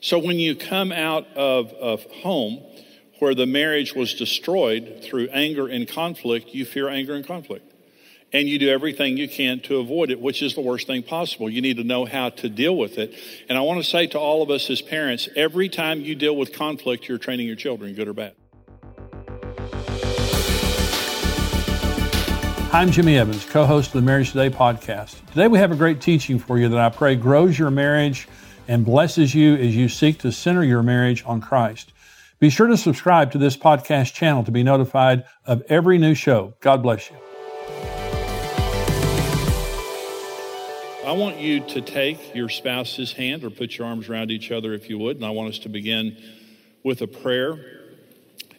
So when you come out of a home where the marriage was destroyed through anger and conflict, you fear anger and conflict. And you do everything you can to avoid it, which is the worst thing possible. You need to know how to deal with it. And I want to say to all of us as parents every time you deal with conflict, you're training your children, good or bad. I'm Jimmy Evans, co host of the Marriage Today podcast. Today we have a great teaching for you that I pray grows your marriage and blesses you as you seek to center your marriage on Christ. Be sure to subscribe to this podcast channel to be notified of every new show. God bless you. I want you to take your spouse's hand or put your arms around each other if you would, and I want us to begin with a prayer.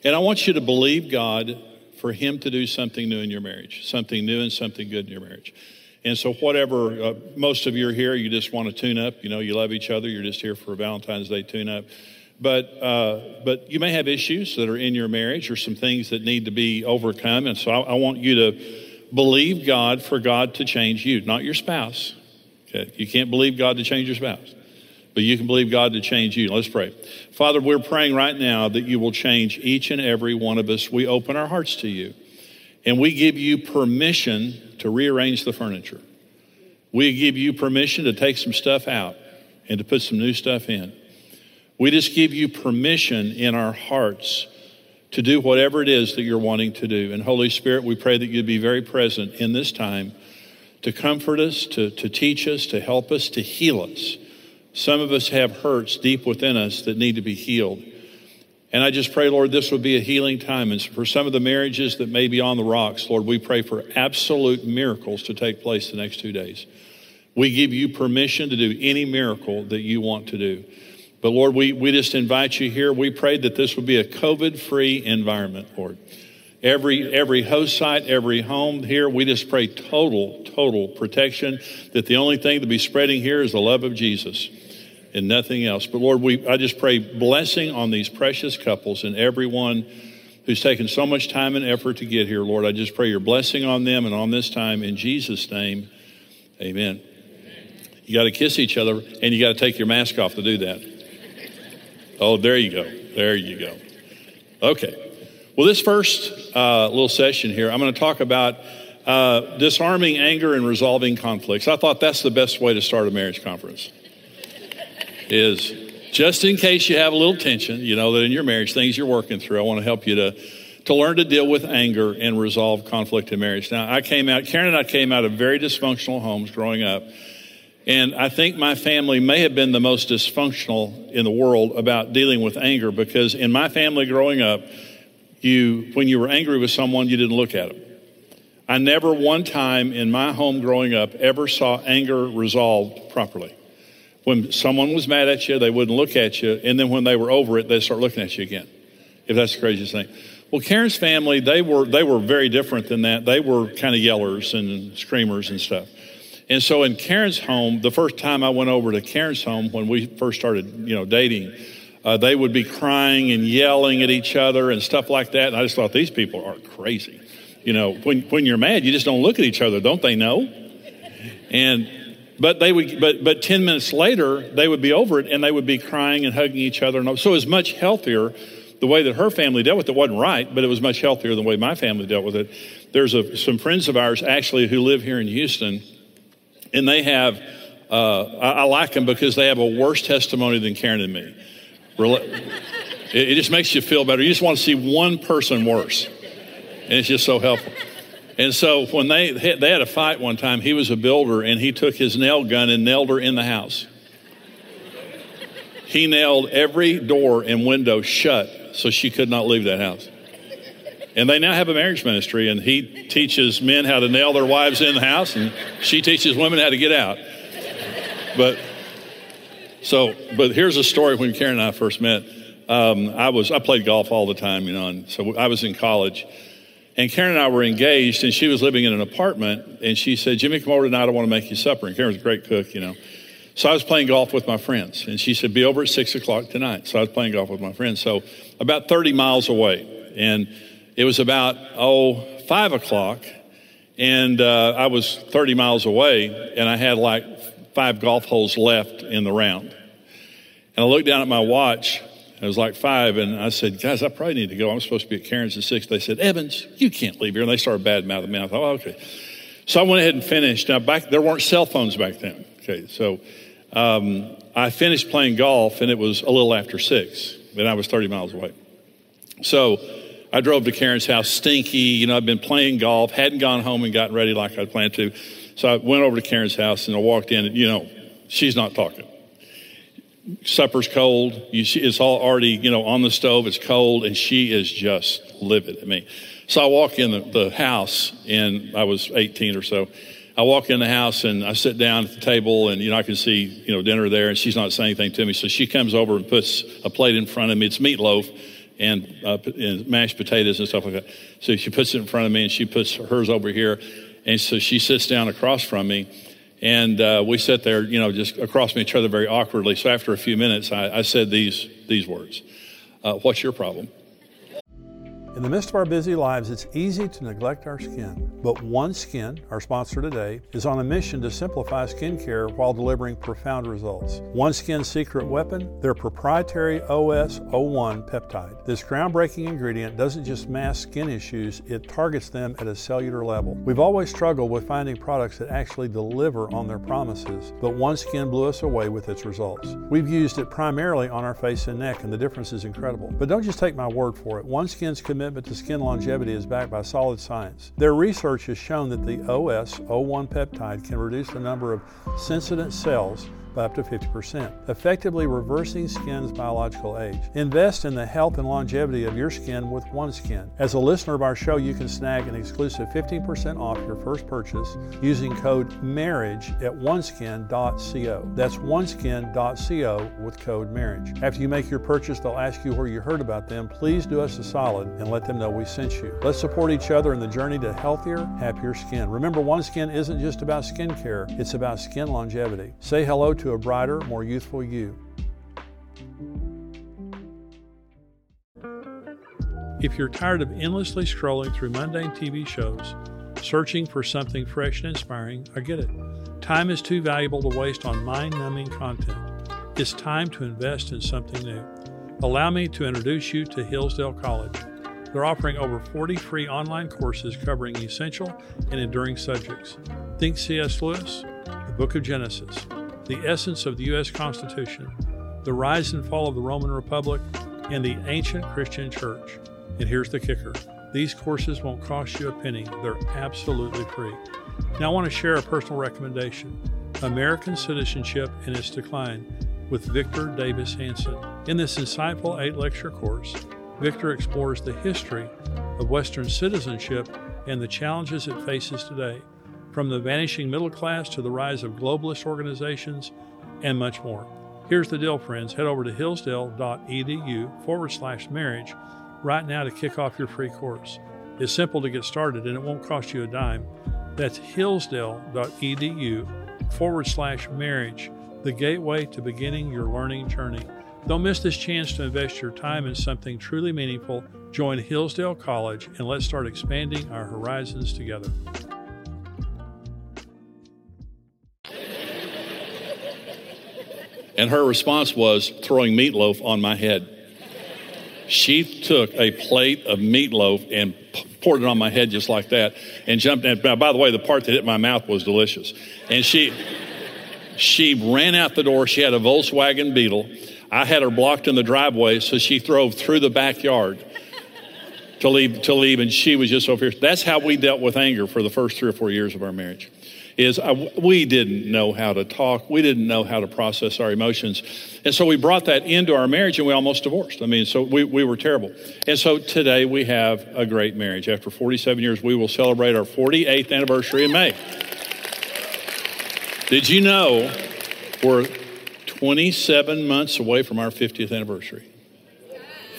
And I want you to believe God for Him to do something new in your marriage, something new and something good in your marriage. And so, whatever, uh, most of you are here, you just want to tune up. You know, you love each other. You're just here for a Valentine's Day tune up. But, uh, but you may have issues that are in your marriage or some things that need to be overcome. And so, I, I want you to believe God for God to change you, not your spouse. Okay? You can't believe God to change your spouse, but you can believe God to change you. Let's pray. Father, we're praying right now that you will change each and every one of us. We open our hearts to you, and we give you permission to rearrange the furniture. We give you permission to take some stuff out and to put some new stuff in. We just give you permission in our hearts to do whatever it is that you're wanting to do. And Holy Spirit, we pray that you'd be very present in this time to comfort us, to, to teach us, to help us, to heal us. Some of us have hurts deep within us that need to be healed. And I just pray, Lord, this would be a healing time. And for some of the marriages that may be on the rocks, Lord, we pray for absolute miracles to take place the next two days. We give you permission to do any miracle that you want to do. But Lord, we, we just invite you here. We pray that this would be a COVID free environment, Lord. Every, every host site, every home here, we just pray total, total protection that the only thing to be spreading here is the love of Jesus and nothing else. But Lord, we, I just pray blessing on these precious couples and everyone who's taken so much time and effort to get here. Lord, I just pray your blessing on them and on this time in Jesus' name. Amen. You got to kiss each other and you got to take your mask off to do that. Oh, there you go. There you go. Okay. Well, this first uh, little session here, I'm going to talk about uh, disarming anger and resolving conflicts. I thought that's the best way to start a marriage conference is just in case you have a little tension, you know, that in your marriage, things you're working through, I want to help you to, to learn to deal with anger and resolve conflict in marriage. Now, I came out, Karen and I came out of very dysfunctional homes growing up. And I think my family may have been the most dysfunctional in the world about dealing with anger because in my family growing up, you, when you were angry with someone, you didn't look at them. I never one time in my home growing up ever saw anger resolved properly. When someone was mad at you, they wouldn't look at you. And then when they were over it, they'd start looking at you again. If that's the craziest thing. Well, Karen's family, they were, they were very different than that. They were kind of yellers and screamers and stuff. And so in Karen's home, the first time I went over to Karen's home when we first started, you know, dating, uh, they would be crying and yelling at each other and stuff like that. And I just thought these people are crazy. You know, when when you're mad, you just don't look at each other, don't they know? And but they would, but, but 10 minutes later, they would be over it and they would be crying and hugging each other. And so it was much healthier. The way that her family dealt with it wasn't right, but it was much healthier than the way my family dealt with it. There's a, some friends of ours actually who live here in Houston, and they have, uh, I, I, like them because they have a worse testimony than Karen and me. It, it just makes you feel better. You just want to see one person worse, and it's just so helpful. And so when they they had a fight one time, he was a builder and he took his nail gun and nailed her in the house. He nailed every door and window shut so she could not leave that house. And they now have a marriage ministry, and he teaches men how to nail their wives in the house, and she teaches women how to get out. But so, but here's a story when Karen and I first met. Um, I was I played golf all the time, you know, and so I was in college and Karen and I were engaged, and she was living in an apartment. And she said, Jimmy, come over tonight. I want to make you supper. And Karen was a great cook, you know. So I was playing golf with my friends. And she said, be over at 6 o'clock tonight. So I was playing golf with my friends. So about 30 miles away. And it was about, oh, five o'clock. And uh, I was 30 miles away, and I had like five golf holes left in the round. And I looked down at my watch. It was like five, and I said, "Guys, I probably need to go. I'm supposed to be at Karen's at six. They said, "Evans, you can't leave here." And they started bad mouthing me. I thought, oh, "Okay." So I went ahead and finished. Now, back there weren't cell phones back then. Okay, so um, I finished playing golf, and it was a little after six, and I was 30 miles away. So I drove to Karen's house, stinky. You know, I'd been playing golf, hadn't gone home and gotten ready like I'd planned to. So I went over to Karen's house, and I walked in, and you know, she's not talking supper's cold. You see, it's all already, you know, on the stove. It's cold, and she is just livid at me. So I walk in the, the house, and I was 18 or so. I walk in the house and I sit down at the table, and you know I can see you know dinner there, and she's not saying anything to me. So she comes over and puts a plate in front of me. It's meatloaf and, uh, and mashed potatoes and stuff like that. So she puts it in front of me, and she puts hers over here, and so she sits down across from me, and uh, we sit there, you know, just across from each other very awkwardly. So after a few minutes, I, I said these, these words uh, What's your problem? In the midst of our busy lives, it's easy to neglect our skin. But OneSkin, our sponsor today, is on a mission to simplify skincare while delivering profound results. OneSkin's secret weapon, their proprietary OS01 peptide. This groundbreaking ingredient doesn't just mask skin issues, it targets them at a cellular level. We've always struggled with finding products that actually deliver on their promises, but One Skin blew us away with its results. We've used it primarily on our face and neck, and the difference is incredible. But don't just take my word for it. OneSkin's commitment commitment to skin longevity is backed by solid science. Their research has shown that the OS01 peptide can reduce the number of senescent cells by up to 50%, effectively reversing skin's biological age. Invest in the health and longevity of your skin with OneSkin. As a listener of our show, you can snag an exclusive 15% off your first purchase using code MARRIAGE at oneskin.co. That's oneskin.co with code MARRIAGE. After you make your purchase, they'll ask you where you heard about them. Please do us a solid and let them know we sent you. Let's support each other in the journey to healthier, happier skin. Remember, OneSkin isn't just about skin care, it's about skin longevity. Say hello to to a brighter, more youthful you. If you're tired of endlessly scrolling through mundane TV shows, searching for something fresh and inspiring, I get it. Time is too valuable to waste on mind numbing content. It's time to invest in something new. Allow me to introduce you to Hillsdale College. They're offering over 40 free online courses covering essential and enduring subjects. Think C.S. Lewis, the Book of Genesis, the essence of the U.S. Constitution, the rise and fall of the Roman Republic, and the ancient Christian church. And here's the kicker these courses won't cost you a penny, they're absolutely free. Now, I want to share a personal recommendation American Citizenship and Its Decline with Victor Davis Hanson. In this insightful eight lecture course, Victor explores the history of Western citizenship and the challenges it faces today from the vanishing middle class to the rise of globalist organizations, and much more. Here's the deal, friends. Head over to hillsdale.edu forward slash marriage right now to kick off your free course. It's simple to get started and it won't cost you a dime. That's hillsdale.edu forward slash marriage, the gateway to beginning your learning journey. Don't miss this chance to invest your time in something truly meaningful. Join Hillsdale College and let's start expanding our horizons together. And her response was throwing meatloaf on my head. She took a plate of meatloaf and poured it on my head just like that and jumped in. By the way, the part that hit my mouth was delicious. And she, she ran out the door. She had a Volkswagen Beetle. I had her blocked in the driveway, so she drove through the backyard to leave, to leave, and she was just so fierce. That's how we dealt with anger for the first three or four years of our marriage is uh, we didn't know how to talk. We didn't know how to process our emotions. And so we brought that into our marriage and we almost divorced. I mean, so we, we were terrible. And so today we have a great marriage. After 47 years, we will celebrate our 48th anniversary in May. Did you know we're 27 months away from our 50th anniversary?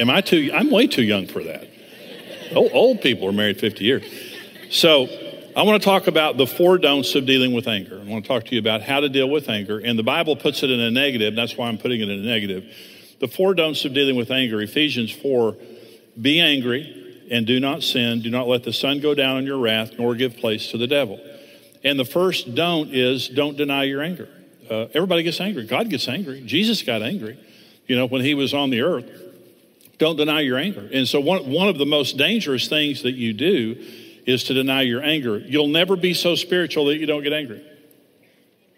Am I too, I'm way too young for that. Old, old people are married 50 years. So I want to talk about the four don'ts of dealing with anger. I want to talk to you about how to deal with anger. And the Bible puts it in a negative. That's why I'm putting it in a negative. The four don'ts of dealing with anger Ephesians 4 be angry and do not sin. Do not let the sun go down on your wrath, nor give place to the devil. And the first don't is don't deny your anger. Uh, everybody gets angry. God gets angry. Jesus got angry. you know, when he was on the earth. Don't deny your anger. And so, one, one of the most dangerous things that you do is to deny your anger. You'll never be so spiritual that you don't get angry.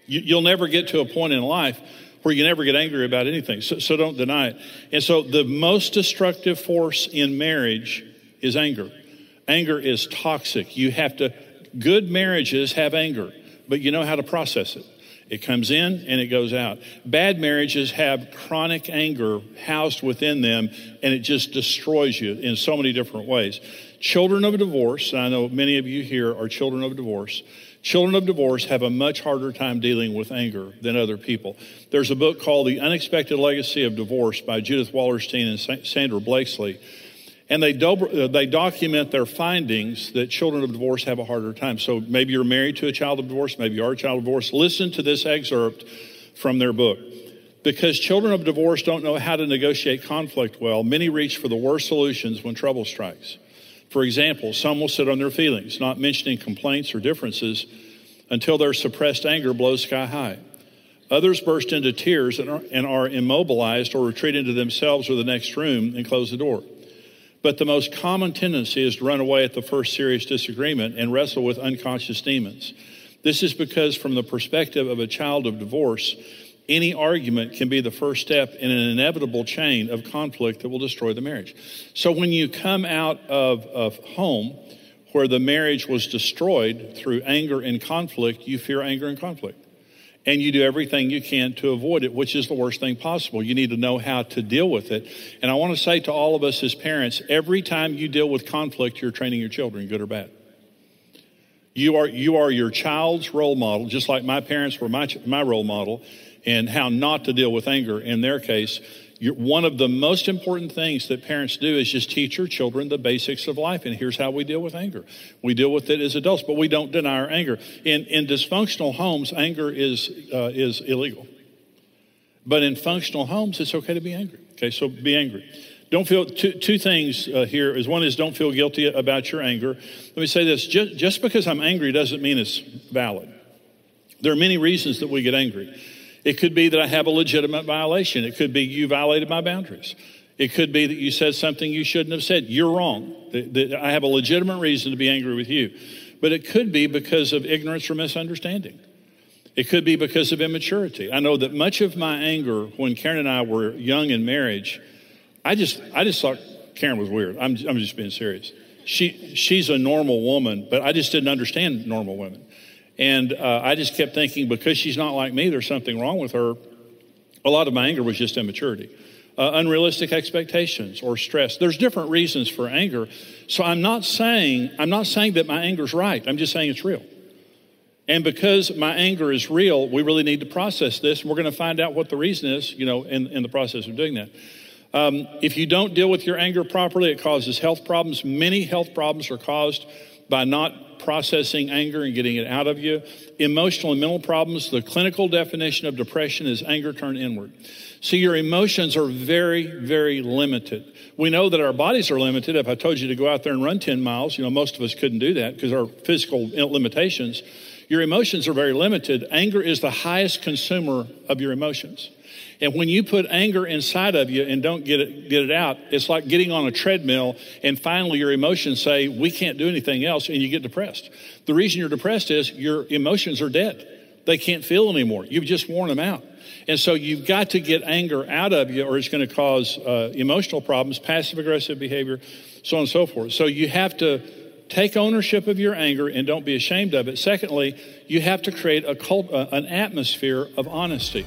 You, you'll never get to a point in life where you never get angry about anything. So, so don't deny it. And so, the most destructive force in marriage is anger. Anger is toxic. You have to, good marriages have anger, but you know how to process it. It comes in and it goes out. Bad marriages have chronic anger housed within them, and it just destroys you in so many different ways. Children of divorce, I know many of you here are children of divorce. Children of divorce have a much harder time dealing with anger than other people. There's a book called The Unexpected Legacy of Divorce by Judith Wallerstein and Sandra Blakeslee. And they, do, uh, they document their findings that children of divorce have a harder time. So maybe you're married to a child of divorce, maybe you are a child of divorce. Listen to this excerpt from their book. Because children of divorce don't know how to negotiate conflict well, many reach for the worst solutions when trouble strikes. For example, some will sit on their feelings, not mentioning complaints or differences until their suppressed anger blows sky high. Others burst into tears and are, and are immobilized or retreat into themselves or the next room and close the door. But the most common tendency is to run away at the first serious disagreement and wrestle with unconscious demons. This is because, from the perspective of a child of divorce, any argument can be the first step in an inevitable chain of conflict that will destroy the marriage. So, when you come out of, of home where the marriage was destroyed through anger and conflict, you fear anger and conflict and you do everything you can to avoid it, which is the worst thing possible. You need to know how to deal with it. And I want to say to all of us as parents every time you deal with conflict, you're training your children, good or bad. You are, you are your child's role model, just like my parents were my, my role model, and how not to deal with anger in their case one of the most important things that parents do is just teach your children the basics of life. And here's how we deal with anger. We deal with it as adults, but we don't deny our anger. In, in dysfunctional homes, anger is, uh, is illegal. But in functional homes, it's okay to be angry. Okay, so be angry. Don't feel two, two things uh, here is one is don't feel guilty about your anger. Let me say this just, just because I'm angry doesn't mean it's valid. There are many reasons that we get angry. It could be that I have a legitimate violation. It could be you violated my boundaries. It could be that you said something you shouldn't have said. You're wrong. That, I have a legitimate reason to be angry with you. But it could be because of ignorance or misunderstanding. It could be because of immaturity. I know that much of my anger when Karen and I were young in marriage, I just, I just thought Karen was weird. I'm, I'm just being serious. She, she's a normal woman, but I just didn't understand normal women. And uh, I just kept thinking, because she's not like me, there's something wrong with her. A lot of my anger was just immaturity. Uh, unrealistic expectations or stress. There's different reasons for anger. So I'm not saying I'm not saying that my anger's right. I'm just saying it's real. And because my anger is real, we really need to process this. And we're going to find out what the reason is, you know, in, in the process of doing that. Um, if you don't deal with your anger properly, it causes health problems. Many health problems are caused by not processing anger and getting it out of you. Emotional and mental problems, the clinical definition of depression is anger turned inward. So your emotions are very, very limited. We know that our bodies are limited. If I told you to go out there and run 10 miles, you know, most of us couldn't do that because our physical limitations. Your emotions are very limited. Anger is the highest consumer of your emotions. And when you put anger inside of you and don't get it, get it out, it's like getting on a treadmill and finally your emotions say, we can't do anything else, and you get depressed. The reason you're depressed is your emotions are dead. They can't feel anymore. You've just worn them out. And so you've got to get anger out of you, or it's going to cause uh, emotional problems, passive aggressive behavior, so on and so forth. So you have to take ownership of your anger and don't be ashamed of it. Secondly, you have to create a cult, uh, an atmosphere of honesty.